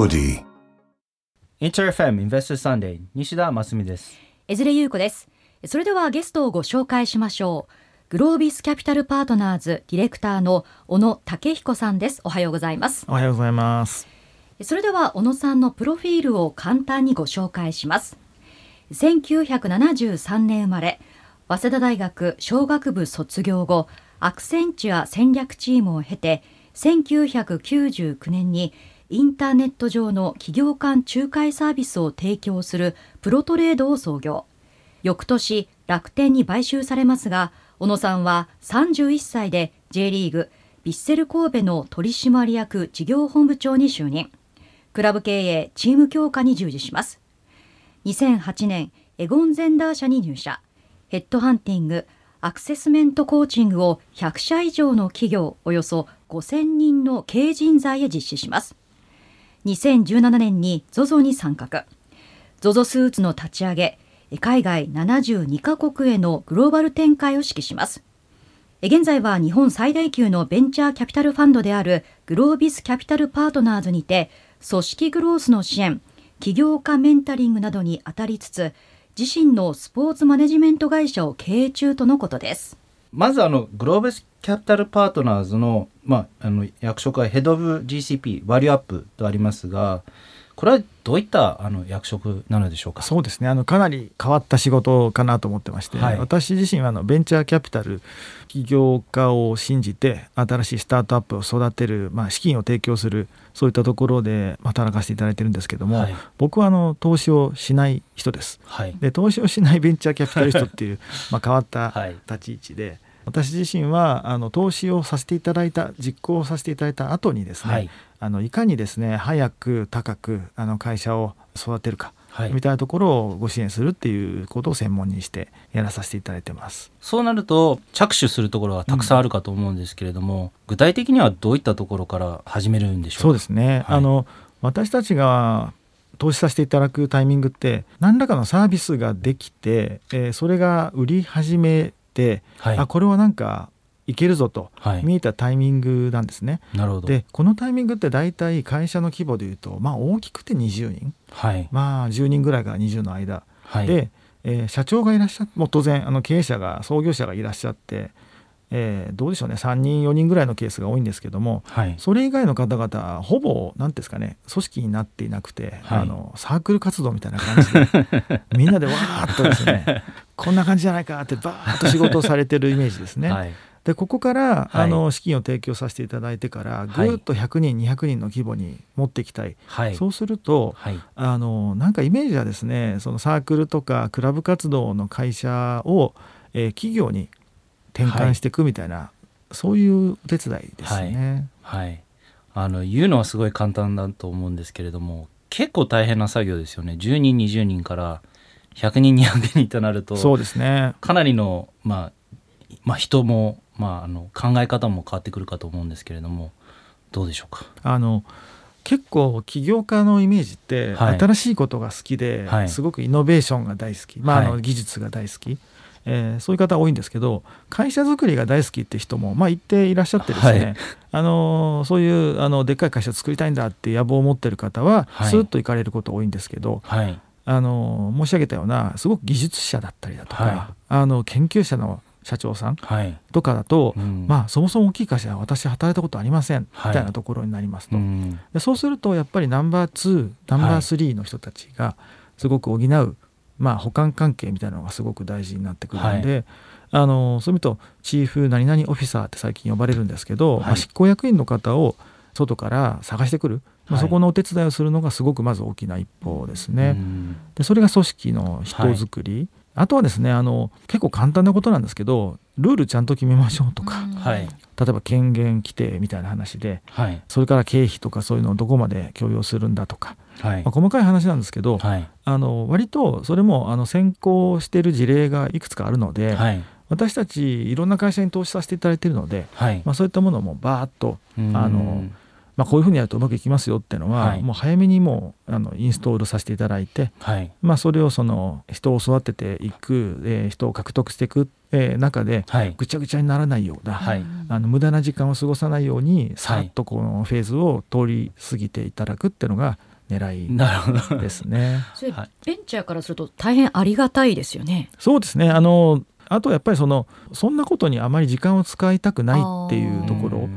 Melody. InterFM Investor Sunday 西田真澄です。江連優子です。それではゲストをご紹介しましょう。グロービスキャピタルパートナーズディレクターの小野武彦さんです。おはようございます。おはようございます。それでは小野さんのプロフィールを簡単にご紹介します。1973年生まれ早稲田大学商学部卒業後アクセンチュア戦略チームを経て1999年にインターネット上の企業間仲介サービスを提供するプロトレードを創業。翌年楽天に買収されますが小野さんは31歳で J リーグヴィッセル神戸の取締役事業本部長に就任。クラブ経営チーム強化に従事します。2008年エゴンゼンダー社に入社。ヘッドハンティングアクセスメントコーチングを100社以上の企業およそ5000人の経営人材へ実施します。2017年に ZOZO に参画。ZOZO スーツの立ち上げ海外72カ国へのグローバル展開を指揮します。現在は日本最大級のベンチャーキャピタルファンドであるグロービスキャピタルパートナーズにて組織グロースの支援起業家メンタリングなどに当たりつつ自身のスポーツマネジメント会社を経営中とのことです。まずあのグロービスキャピタルパートナーズの,、まあ、あの役職はヘッドオブ GCP バリューアップとありますがこれはどういったあの役職なのでしょうか？そうですね。あのかなり変わった仕事かなと思ってまして、はい、私自身はあのベンチャーキャピタル起業家を信じて新しいスタートアップを育てる、まあ、資金を提供するそういったところで働かせていただいてるんですけども、はい、僕はあの投資をしない人です。はい、で投資をしないベンチャーキャピタリストっていう まあ変わった立ち位置で。私自身はあの投資をさせていただいた実行させていただいた後にですね、はい、あのいかにですね早く高くあの会社を育てるか、はい、みたいなところをご支援するっていうことを専門にしてやらさせていただいてます。そうなると着手するところはたくさんあるかと思うんですけれども、うん、具体的にはどういったところから始めるんでしょうか？そうですね、はい、あの私たちが投資させていただくタイミングって何らかのサービスができて、えー、それが売り始め、はい、あこれはなんかいけるぞと見えたタイミングなんですね。なるほど。でこのタイミングって大体会社の規模でいうと、まあ、大きくて20人、はい、まあ10人ぐらいから20の間、はい、で、えー、社長がいらっしゃってもう当然あの経営者が創業者がいらっしゃってえー、どうでしょうね。3人4人ぐらいのケースが多いんですけども、はい、それ以外の方々ほぼ何ですかね組織になっていなくて、はい、あのサークル活動みたいな感じで みんなでわーっとですねこんな感じじゃないかってバーッと仕事をされてるイメージですね。はい。でここから、あの資金を提供させていただいてからぐっと100人、200人の規模に持っていきたい、はい、そうすると、はい、あのなんかイメージはですねそのサークルとかクラブ活動の会社を、えー、企業に転換していくみたいな、はい、そういうお手伝いですね。はい、はい、あの言うのはすごい簡単だと思うんですけれども結構大変な作業ですよね。10人20人から100人200人となるとそうですね。かなりの、まあ、まあ人も、まあ、あの考え方も変わってくるかと思うんですけれどもどうでしょうか？あの結構起業家のイメージって、新しいことが好きで、はい、すごくイノベーションが大好き、まあ、あの技術が大好き、えー、そういう方多いんですけど会社づくりが大好きって人も、まあ、一定いらっしゃってですね、はい、あのそういうあのでっかい会社作りたいんだって野望を持ってる方は、はい、スーッと行かれること多いんですけど、はい、あの申し上げたようなすごく技術者だったりだとか、あの研究者の社長さんとかだと、はいうん、まあそもそも大きい会社は私働いたことありません、みたいなところになりますと、うん、でそうするとやっぱりナンバー2ナンバー3の人たちがすごく補うまあ、補完関係みたいなのがすごく大事になってくるので、はい、あのそういう意味とチーフ何々オフィサーって最近呼ばれるんですけど、はい、まあ、執行役員の方を外から探してくる、まあ、そこのお手伝いをするのがすごくまず大きな一歩ですね。でそれが組織の人づくり、あとはですねあの結構簡単なことなんですけどルールちゃんと決めましょうとか、はい、例えば権限規定みたいな話で、はい、それから経費とかそういうのをどこまで許容するんだとか、はい、まあ、細かい話なんですけど、あの割とそれもあの先行してる事例がいくつかあるので、私たちいろんな会社に投資させていただいているので、まあ、そういったものもバーッとあのまあ、こういうふうにやるとうまくいきますよっていうのは、はい、もう早めにもうあのインストールさせていただいて、はい、まあ、それをその人を育てていく、えー、人を獲得していく、えー、中で、ぐちゃぐちゃにならないような、はい、あの無駄な時間を過ごさないようにさっとこのフェーズを通り過ぎていただくっていうのが狙いですね。それベンチャーからすると大変ありがたいですよね。そうですね。あのあとやっぱりそのそんなことにあまり時間を使いたくないっていうところ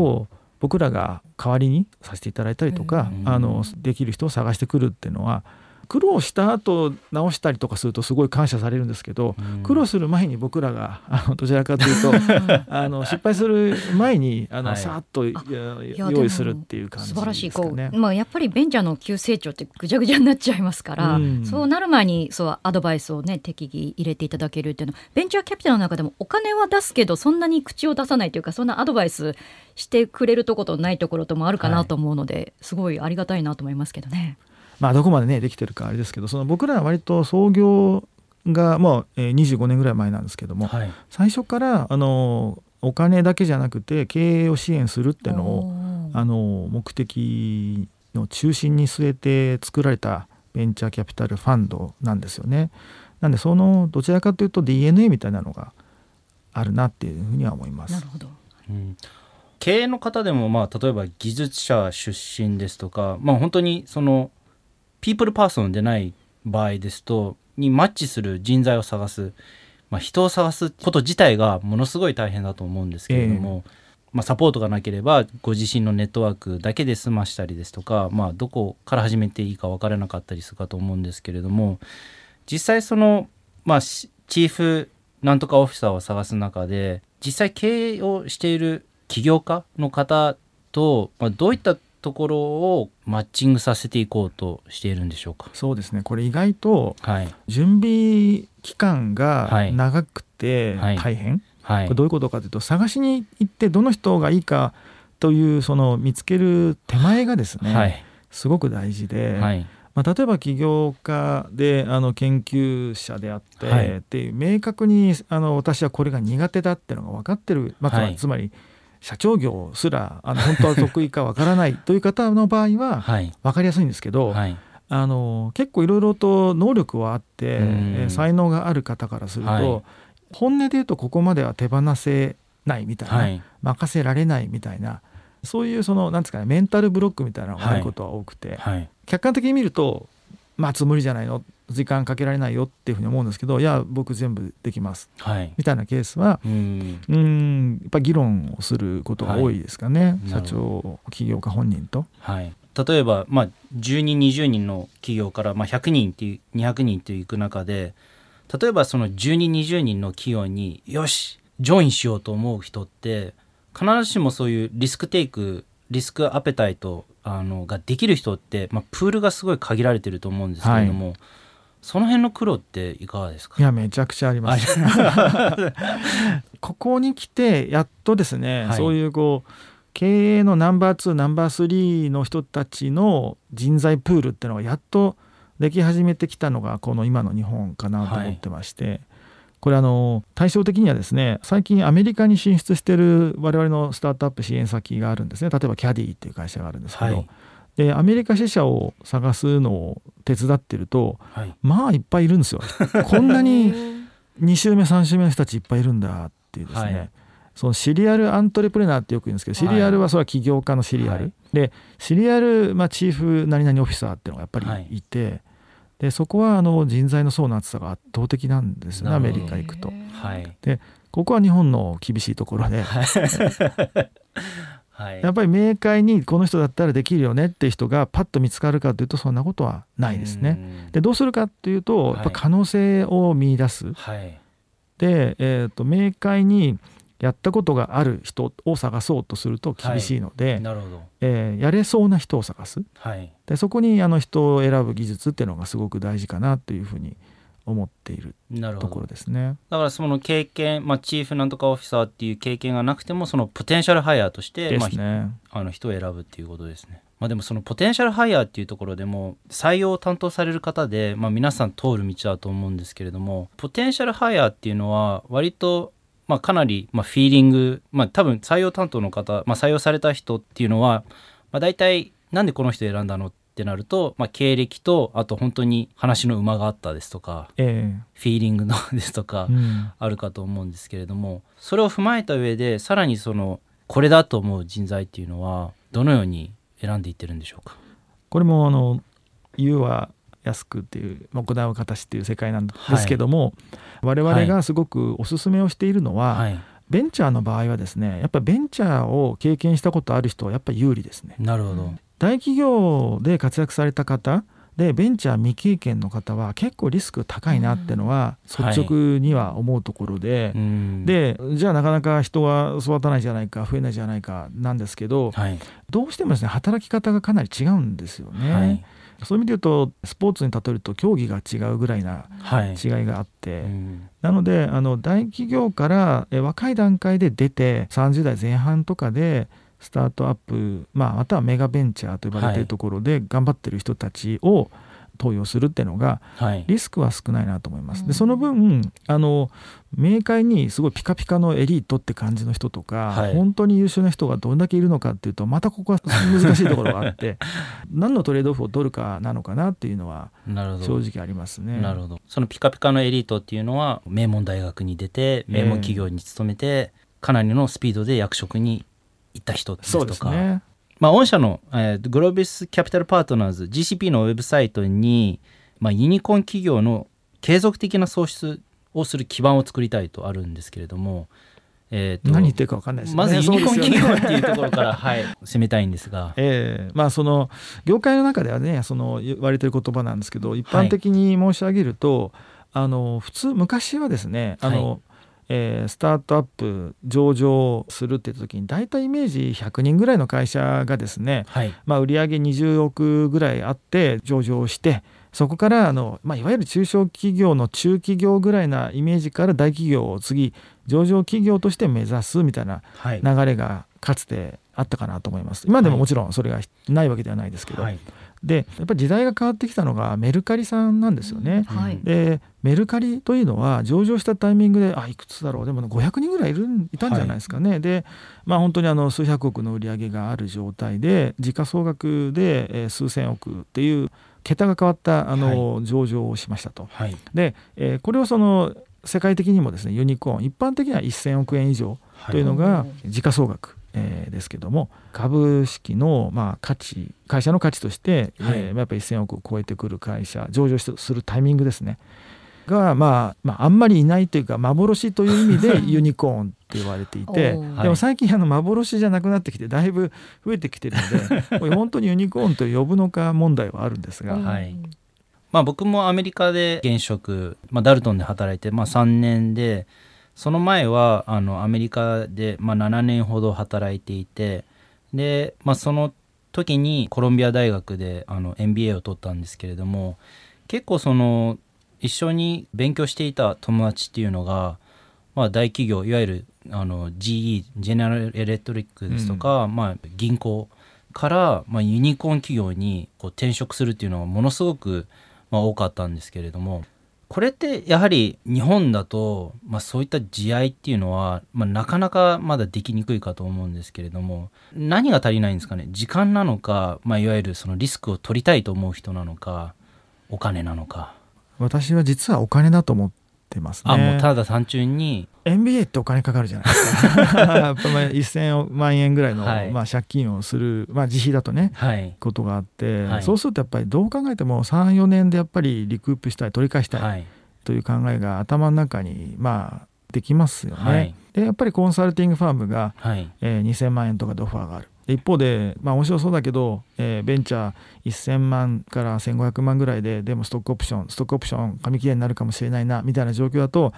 を僕らが代わりにさせていただいたりとかあのできる人を探してくるっていうのは苦労した後直したりとかするとすごい感謝されるんですけど、うん、苦労する前に僕らがあのどちらかというと あの失敗する前にあの、はい、さっと用意するっていう感じ、ね、素晴らしいこう、まあ、やっぱりベンチャーの急成長ってぐちゃぐちゃになっちゃいますから、うん、そうなる前にそうアドバイスをね適宜入れていただけるっていうのはベンチャーキャピタルの中でもお金は出すけどそんなに口を出さないというかそんなアドバイスしてくれるところとないところともあるかなと思うので、はい、すごいありがたいなと思いますけどね。まあ、どこまでねできてるかあれですけどその僕らは割と創業がもう25年ぐらい前なんですけども、はい、最初からあのお金だけじゃなくて経営を支援するっていうのをあの目的の中心に据えて作られたベンチャーキャピタルファンドなんですよね。なんでそのどちらかというと DNA みたいなのがあるなっていうふうには思います。なるほど、うん経営の方でも、まあ、例えば技術者出身ですとか、まあ、本当にそのピープルパーソンでない場合ですとにマッチする人材を探す、まあ、人を探すこと自体がものすごい大変だと思うんですけれども、えー、まあ、サポートがなければご自身のネットワークだけで済ましたりです。とか、まあ、どこから始めていいか分からなかったりするかと思うんですけれども実際その、まあ、チーフなんとかオフィサーを探す中で実際経営をしている起業家の方と、まあ、どういったところをマッチングさせていこうとしているんでしょうか？そうですね。これ意外と準備期間が長くて大変、はい。はい、どういうことかというと探しに行ってどの人がいいかというその見つける手前がですね、はい、すごく大事で、まあ、例えば起業家であの研究者であって、っていう明確にあの私はこれが苦手だっていうのが分かってる、まあ、つまり社長業すらあの本当は得意かわからないという方の場合は 分かりやすいんですけど、はい、あの結構いろいろと能力はあって、えー、才能がある方からすると、はい、本音で言うとここまでは手放せないみたいな、はい、任せられないみたいなそういうそのなんですかねメンタルブロックみたいなのがあることは多くて、客観的に見るとまあ無理じゃないの時間かけられないよっていうふうに思うんですけどいや僕全部できます、はい、みたいなケースはうん。やっぱ議論をすることが多いですかね、はい、社長起業家本人と。はい。例えば、まあ、10人20人の企業から、まあ、100人っていう200人っていく中で例えばその10人20人の企業によしジョインしようと思う人って必ずしもそういうリスクテイクリスクアペタイトあのができる人って、まあ、プールがすごい限られてると思うんですけれども、はい、その辺の苦労っていかがですか？いやめちゃくちゃあります。ここに来てやっとですね、はい、そういうこう経営のナンバー2ナンバー3の人たちの人材プールっていうのがやっとでき始めてきたのがこの今の日本かなと思ってまして、はい、これあの対照的にはですね最近アメリカに進出してる我々のスタートアップ支援先があるんですね。例えばキャディっていう会社があるんですけど、はい、でアメリカ支社を探すのを手伝ってると、はい、まあいっぱいいるんですよ。こんなに2週目3週目の人たちいっぱいいるんだっていうですね、はい、そのシリアルアントレプレナーってよく言うんですけどシリアルはそれは起業家のシリアル、でシリアル、まあ、チーフ何々オフィサーっていうのがやっぱりい。て、でそこはあの人材の層の厚さが圧倒的なんですよねアメリカ行くと。はい、でここは日本の厳しいところで、はい、やっぱり明快にこの人だったらできるよねっていう人がパッと見つかるかというとそんなことはないですね。でどうするかっていうとやっぱ可能性を見出す。はい、で、えーと明快にやったことがある人を探そうとすると厳しいので、はい、なるほど。えー、やれそうな人を探す、はい、でそこにあの人を選ぶ技術っていうのがすごく大事かなというふうに思っているところですね。だからその経験、まあ、チーフなんとかオフィサーっていう経験がなくてもそのポテンシャルハイヤーとして、ね、まあ、あの人を選ぶっていうことですね。まあ、でもそのポテンシャルハイヤーっていうところでも採用を担当される方で、まあ、皆さん通る道だと思うんですけれどもポテンシャルハイヤーっていうのは割とまあ、かなり、まあ、フィーリング、まあ、多分採用担当の方、まあ、採用された人っていうのは、まあ、大体なんでこの人選んだのってなると、まあ、経歴とあと本当に話の馬があったですとか、えー、フィーリングのですとか、あるかと思うんですけれどもそれを踏まえた上でさらにそのこれだと思う人材っていうのはどのように選んでいってるんでしょうか？これもあの言うは安くっていう行う形っていう世界なんですけども、はい、我々がすごくおすすめをしているのは、はい、ベンチャーの場合はですねやっぱりベンチャーを経験したことある人はやっぱり有利ですね。なるほど大企業で活躍された方でベンチャー未経験の方は結構リスク高いなってのは率直には思うところで、はい、でじゃあなかなか人は育たないじゃないか増えないじゃないかなんですけど、はい、どうしてもですね働き方がかなり違うんですよね。はい。そういう意味で言うとスポーツに例えると競技が違うぐらいな違いがあって、はいうん、なのであの大企業から若い段階で出て30代前半とかでスタートアップ、まあ、またはメガベンチャーと呼ばれているところで頑張ってる人たちを投与するっていうのが、リスクは少ないなと思います。でその分あの明快にすごいピカピカのエリートって感じの人とか、はい、本当に優秀な人がどんだけいるのかっていうとまたここは難しいところがあって 何のトレードオフを取るかなのかなっていうのは正直ありますね。なるほど。そのピカピカのエリートっていうのは名門大学に出て名門企業に勤めて、かなりのスピードで役職に行った人ですとか。ね、まあ、御社の、えー、グロービスキャピタルパートナーズ GCP のウェブサイトに、まあ、ユニコーン企業の継続的な創出をする基盤を作りたいとあるんですけれども、えーと、何言ってるか分かんないです、ね、まずユニコーン企業っていうところから、はい、攻めたいんですが、えー、まあその業界の中ではねその言われてる言葉なんですけど一般的に申し上げると、はい、あの普通昔はですねあの、はいえー、スタートアップ上場するって言った時に大体イメージ100人ぐらいの会社がですね、はい、まあ、売上20億ぐらいあって上場してそこからあの、まあ、いわゆる中小企業の中企業ぐらいなイメージから大企業を次上場企業として目指すみたいな流れがかつてあったかなと思います。今でももちろんそれがないわけではないですけど、はい、でやっぱり時代が変わってきたのがメルカリさんなんですよね。はい、でメルカリというのは上場したタイミングであいくつだろうでも500人ぐらいいるいたんじゃないですかね。はい、でまあ本当にあの数百億の売り上げがある状態で時価総額で、え数千億っていう桁が変わったあの、上場をしましたと。で、えー、これをその世界的にもですねユニコーン一般的には1000億円以上というのが時価総額えー、ですけども株式のまあ価値会社の価値として、はい、えー、やっぱり1000億を超えてくる会社上場するタイミングですね。が、まあ、まああんまりいないというか幻という意味で ユニコーンって言われていてでも最近あの幻じゃなくなってきてだいぶ増えてきてるので これ本当にユニコーンと呼ぶのか問題はあるんですが。はい。まあ、僕もアメリカで現職、まあ、ダルトンで働いて、まあ、3年でその前はあのアメリカで、まあ、7年ほど働いていてで、まあ、その時にコロンビア大学であの MBA を取ったんですけれども結構その一緒に勉強していた友達っていうのが、まあ、大企業いわゆるあの GE ジェネラルエレクトリックですとか、うん、まあ、銀行から、まあ、ユニコーン企業にこう転職するっていうのがものすごく、まあ、多かったんですけれどもこれってやはり日本だと、まあ、そういった慈愛っていうのは、まあ、なかなかまだできにくいかと思うんですけれども何が足りないんですかね？時間なのか、まあ、いわゆるそのリスクを取りたいと思う人なのかお金なのか。私は実はお金だと思ってますね。あもうただ単純に。MBA ってお金かかるじゃないですか。やっぱ1000万円ぐらいの、はい、まあ、借金をする、まあ、自費だとね、はい、ことがあって、はい、そうするとやっぱりどう考えても34年でやっぱりリクープしたい取り返したいという考えが頭の中にまあできますよね。でやっぱりコンサルティングファームが、はい。えー、2000万円とかでオファーがある。一方で、まあ、面白そうだけど、えー、ベンチャー1000万から1500万ぐらいででもストックオプションストックオプション紙切れになるかもしれないなみたいな状況だと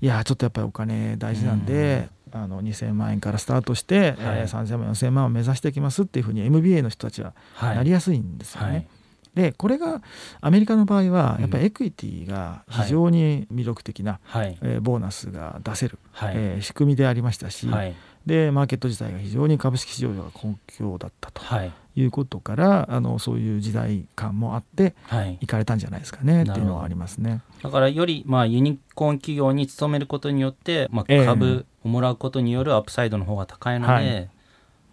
いやちょっとやっぱりお金大事なんで、うん、あの2000万円からスタートして、はい、えー、3000万4000万を目指していきますっていうふうに MBA の人たちはなりやすいんですよね。はい。はいでこれがアメリカの場合はやっぱりエクイティが非常に魅力的な、はい、えー、ボーナスが出せる、はい、えー、仕組みでありましたし、はい、でマーケット自体が非常に株式市場が根拠だったとい。うことから、あのそういう時代感もあって行かれたんじゃないですかね、っていうのはありますね。だからより、まあ、ユニコーン企業に勤めることによって、まあ、株をもらうことによるアップサイドの方が高いので、えー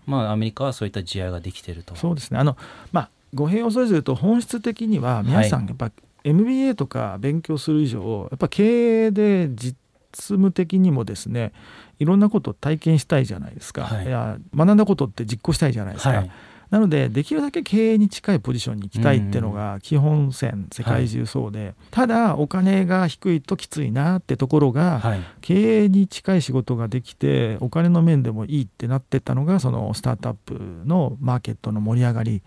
まあ、アメリカはそういった地合いができていると。そうですね。あの、まあ語弊を恐れずると本質的には皆さんやっぱ MBA とか勉強する以上やっぱ経営で実務的にもですねいろんなことを体験したいじゃないですか、はい、いや学んだことって実行したいじゃないですか。はい。なのでできるだけ経営に近いポジションに行きたいっていうのが基本線世界中そうで、はい、ただお金が低いときついなってところが、はい、経営に近い仕事ができてお金の面でもいいってなってったのがそのスタートアップのマーケットの盛り上がり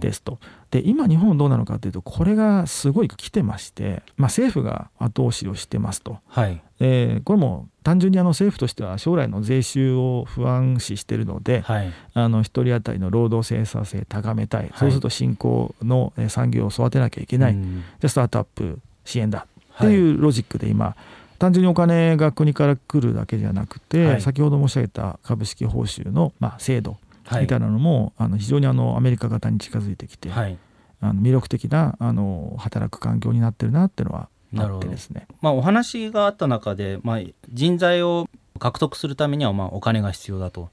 ですと。で今日本どうなのかというとこれがすごい来てまして、まあ、政府が後押しをしてますと。はいえー、これも単純にあの政府としては将来の税収を不安視しているので、はい、あの1人当たりの労働生産性高めたい、はい、そうすると新興の産業を育てなきゃいけない、うん、じゃスタートアップ支援だ。っていうロジックで今、単純にお金が国から来るだけじゃなくて、はい、先ほど申し上げた株式報酬の、まあ、制度みたいなのも、あの非常にあのアメリカ型に近づいてきて、あの魅力的なあの働く環境になってるなっていうのはあってですね。まあ、お話があった中で、まあ、人材を獲得するためにはまあお金が必要だと。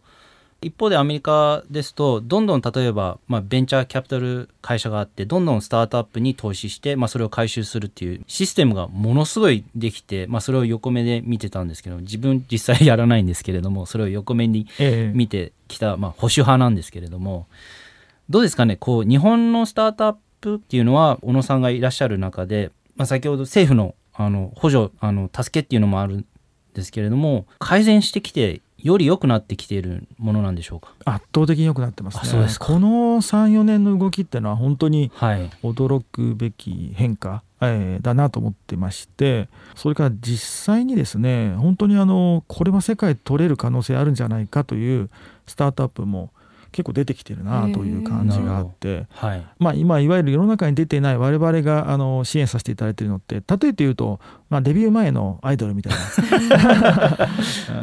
一方でアメリカですとどんどん例えば、まあ、ベンチャーキャピタル会社があってどんどんスタートアップに投資して、まあ、それを回収するっていうシステムがものすごいできて、まあ、それを横目で見てたんですけど自分実際やらないんですけれどもそれを横目に見てきた、まあ、保守派なんですけれどもどうですかね？こう日本のスタートアップっていうのは小野さんがいらっしゃる中でまあ、先ほど政府のあの補助あの助けっていうのもあるんですけれども改善してきてより良くなってきているものなんでしょうか？圧倒的に良くなってますね。そうですこの34年の動きっていうのは本当に驚くべき変化、はいえー、だなと思ってましてそれから実際にですね本当にあのこれは世界取れる可能性あるんじゃないかというスタートアップも結構出てきてるなという感じがあって、はい、まあ、今いわゆる世の中に出ていない我々があの支援させていただいているのって例えて言うと、まあ、デビュー前のアイドルみたいな。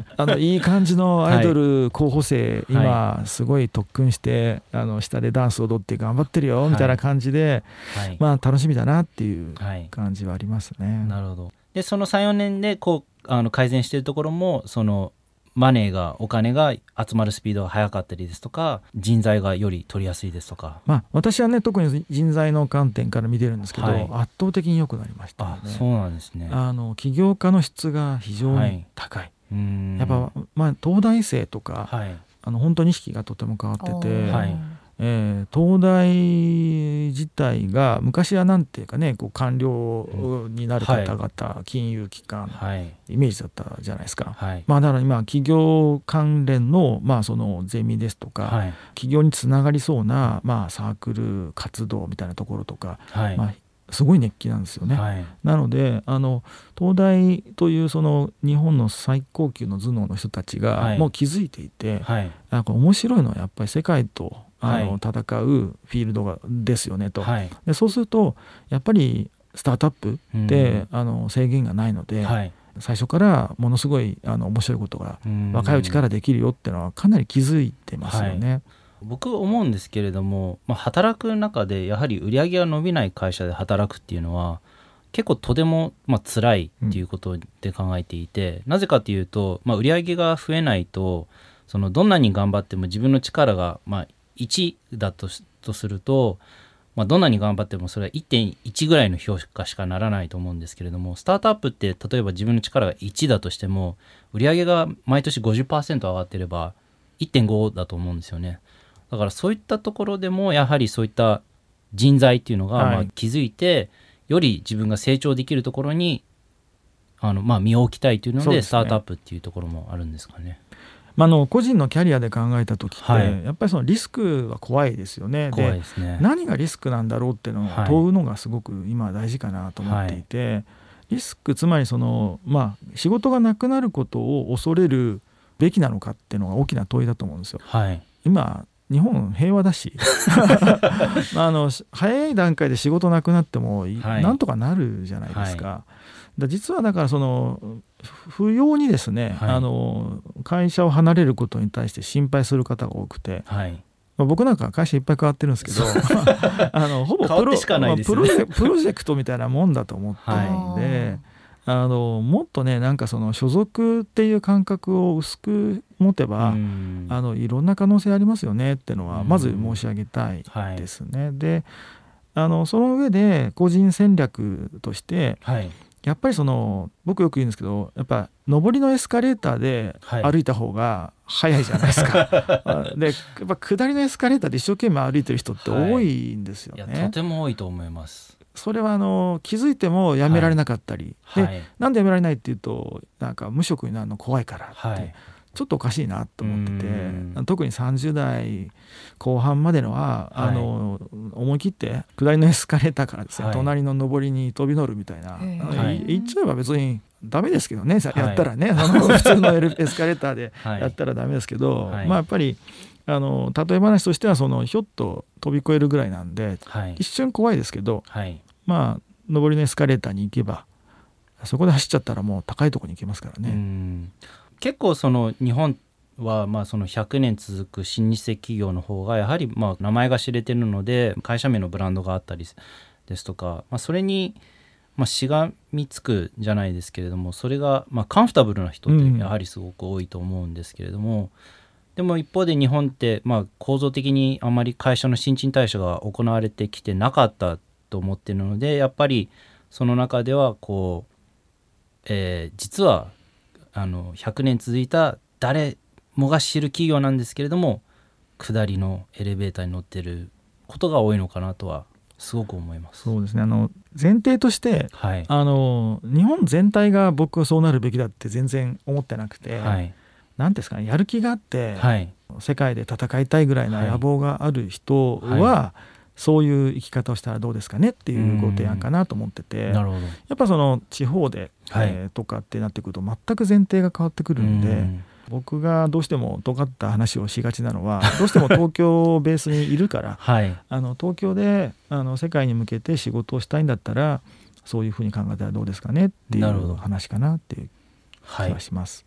あのいい感じのアイドル候補生、はい、今すごい特訓してあの下でダンス踊って頑張ってるよみたいな感じで、はい、まあ、楽しみだなっていう感じはありますね。なるほど。でその34年でこうあの改善しているところもそのマネーがお金が集まるスピードが速かったりですとか人材がより取りやすいですとか、まあ、私はね特に人材の観点から見てるんですけど、はい、圧倒的に良くなりましたね。そうなんですね。あの起業家の質が非常に高い、はい、やっぱ、まあ、東大生とか、はい、あの本当に意識がとても変わってて。はいえー、東大自体が昔はなんていうかねこう官僚になる方々、はい、金融機関、はい、イメージだったじゃないですか、はい、まあ、だから今企業関連の,、まあそのゼミですとか、企業につながりそうな、まあ、サークル活動みたいなところとか、まあ、すごい熱気なんですよね。はい、なのであの東大というその日本の最高級の頭脳の人たちがもう気づいていて、はい、なんか面白いのはやっぱり世界とあの、戦うフィールドがですよねと、はい、でそうするとやっぱりスタートアップって、あの制限がないので、はい、最初からものすごいあの面白いことが若いうちからできるよっていうのはかなり気づいてますよね。僕思うんですけれども、まあ、働く中でやはり売り上げが伸びない会社で働くっていうのは結構とてもまあ辛いっていうことで考えていて、うん、なぜかというと、まあ、売り上げが増えないとそのどんなに頑張っても自分の力がまあ1だととすると、まあ、どんなに頑張ってもそれは1.1ぐらいの評価しかならないと思うんですけれどもスタートアップって例えば自分の力が1だとしても売り上げが毎年50%上がってれば1.5だと思うんですよね。だからそういったところでもやはりそういった人材っていうのがまあ気づいて、はい、より自分が成長できるところにあのまあ身を置きたいというのでスタートアップっていうところもあるんですかね。まあ、の個人のキャリアで考えた時って、はい、やっぱりそのリスクは怖いですよね。怖いですね何がリスクなんだろうっていうのを問うのがすごく今大事かなと思っていて、はい、リスクつまりその、まあ、仕事がなくなることを恐れるべきなのかっていうのが大きな問いだと思うんですよ。はい、今日本平和だし。あの早い段階で仕事なくなっても、なんとかなるじゃないですか。だ実はだからその不要にですね、はい、あの会社を離れることに対して心配する方が多くて、はい、まあ、僕なんか会社いっぱい変わってるんですけど あのほぼプロ、ね。まあ、プロジェクトみたいなもんだと思ってるんで。あのもっとねなんかその所属っていう感覚を薄く持てばあのいろんな可能性ありますよねっていうのはまず申し上げたいですね。はい、であのその上で個人戦略として、はい、やっぱりその僕よく言うんですけどやっぱ上りのエスカレーターで歩いた方が早いじゃないですか。でやっぱ下りのエスカレーターで一生懸命歩いてる人って多いんですよね、はい、とても多いと思いますそれはあの気づいてもやめられなかったり、はい、で、はい、なんでやめられないっていうとなんか無職になるの怖いからって、はい、ちょっとおかしいなと思ってて。特に30代後半までのは、はい、あの思い切って下りのエスカレーターからですね、はい、隣の上りに飛び乗るみたいな、はい、言っちゃえば別にダメですけどね、やったらね、あの普通のエスカレーターでやったらダメですけど、まあやっぱりあの例え話としてはそのひょっと飛び越えるぐらいなんで、一瞬怖いですけど、まあ上りのエスカレーターに行けばそこで走っちゃったらもう高いところに行けますからね。結構その日本はまあその100年続く老舗企業の方がやはりまあ名前が知れてるので会社名のブランドがあったりですとか、まあ、それにまあしがみつくじゃないですけれどもそれがまあカンフタブルな人ってやはりすごく多いと思うんですけれども、うん、でも一方で日本ってまあ構造的にあまり会社の新陳代謝が行われてきてなかったと思ってるのでやっぱりその中ではこう、えー、実はあの100年続いた誰もが知る企業なんですけれども下りのエレベーターに乗ってることが多いのかなとはすごく思います。そうですね。あの前提として、はい、あの日本全体が僕はそうなるべきだって全然思ってなくて、はい、なんですかねやる気があって、はい、世界で戦いたいぐらいの野望がある人は、そういう生き方をしたらどうですかねっていうご提案かなと思ってて、やっぱその地方で、はい、えー、とかってなってくると全く前提が変わってくるんで。僕がどうしても尖った話をしがちなのはどうしても東京をベースにいるから、はい、あの東京であの世界に向けて仕事をしたいんだったらそういうふうに考えたらどうですかねっていう話かなっていう気がします。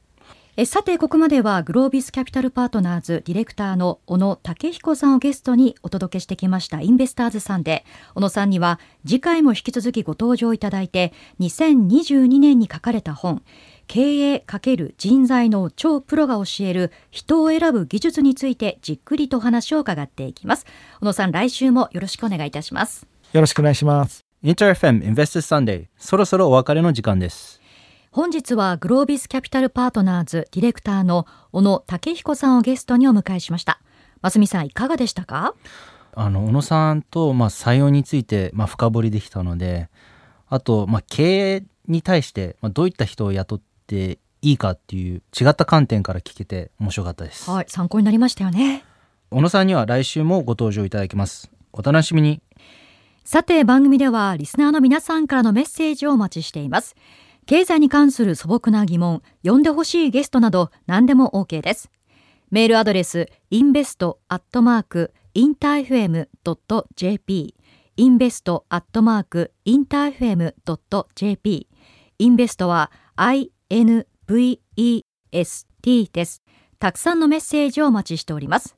えさてここまではグロービスキャピタルパートナーズディレクターの小野武彦さんをゲストにお届けしてきましたインベスターズさんで。小野さんには次回も引き続きご登場いただいて2022年に書かれた本経営×人材の超プロが教える人を選ぶ技術についてじっくりと話を伺っていきます。小野さん来週もよろしくお願いいたします。よろしくお願いします。インター FM Investors Sunday そろそろお別れの時間です本日はグロービスキャピタルパートナーズディレクターの小野武彦さんをゲストにお迎えしました。増見さんいかがでしたか？あの小野さんとまあ採用についてまあ深掘りできたのであとまあ経営に対してまあどういった人を雇っていいかっていう違った観点から聞けて面白かったです。はい参考になりましたよね。小野さんには来週もご登場いただきます。お楽しみに。さて番組ではリスナーの皆さんからのメッセージをお待ちしています経済に関する素朴な疑問、呼んでほしいゲストなど何でも OK です。メールアドレス invest.interfm.jp invest.interfm.jp インベストは INVEST です。たくさんのメッセージをお待ちしております。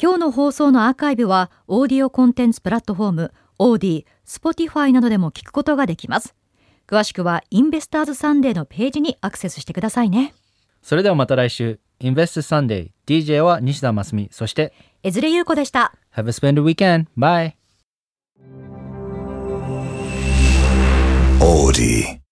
今日の放送のアーカイブはオーディオコンテンツプラットフォーム AuDee、Spotify などでも聞くことができます。詳しくは Investors Sunday のページにアクセスしてくださいね。それではまた来週。 Investors Sunday DJ は西田真澄。そして江連裕子でした。Have a splendid weekend. Bye. AuDee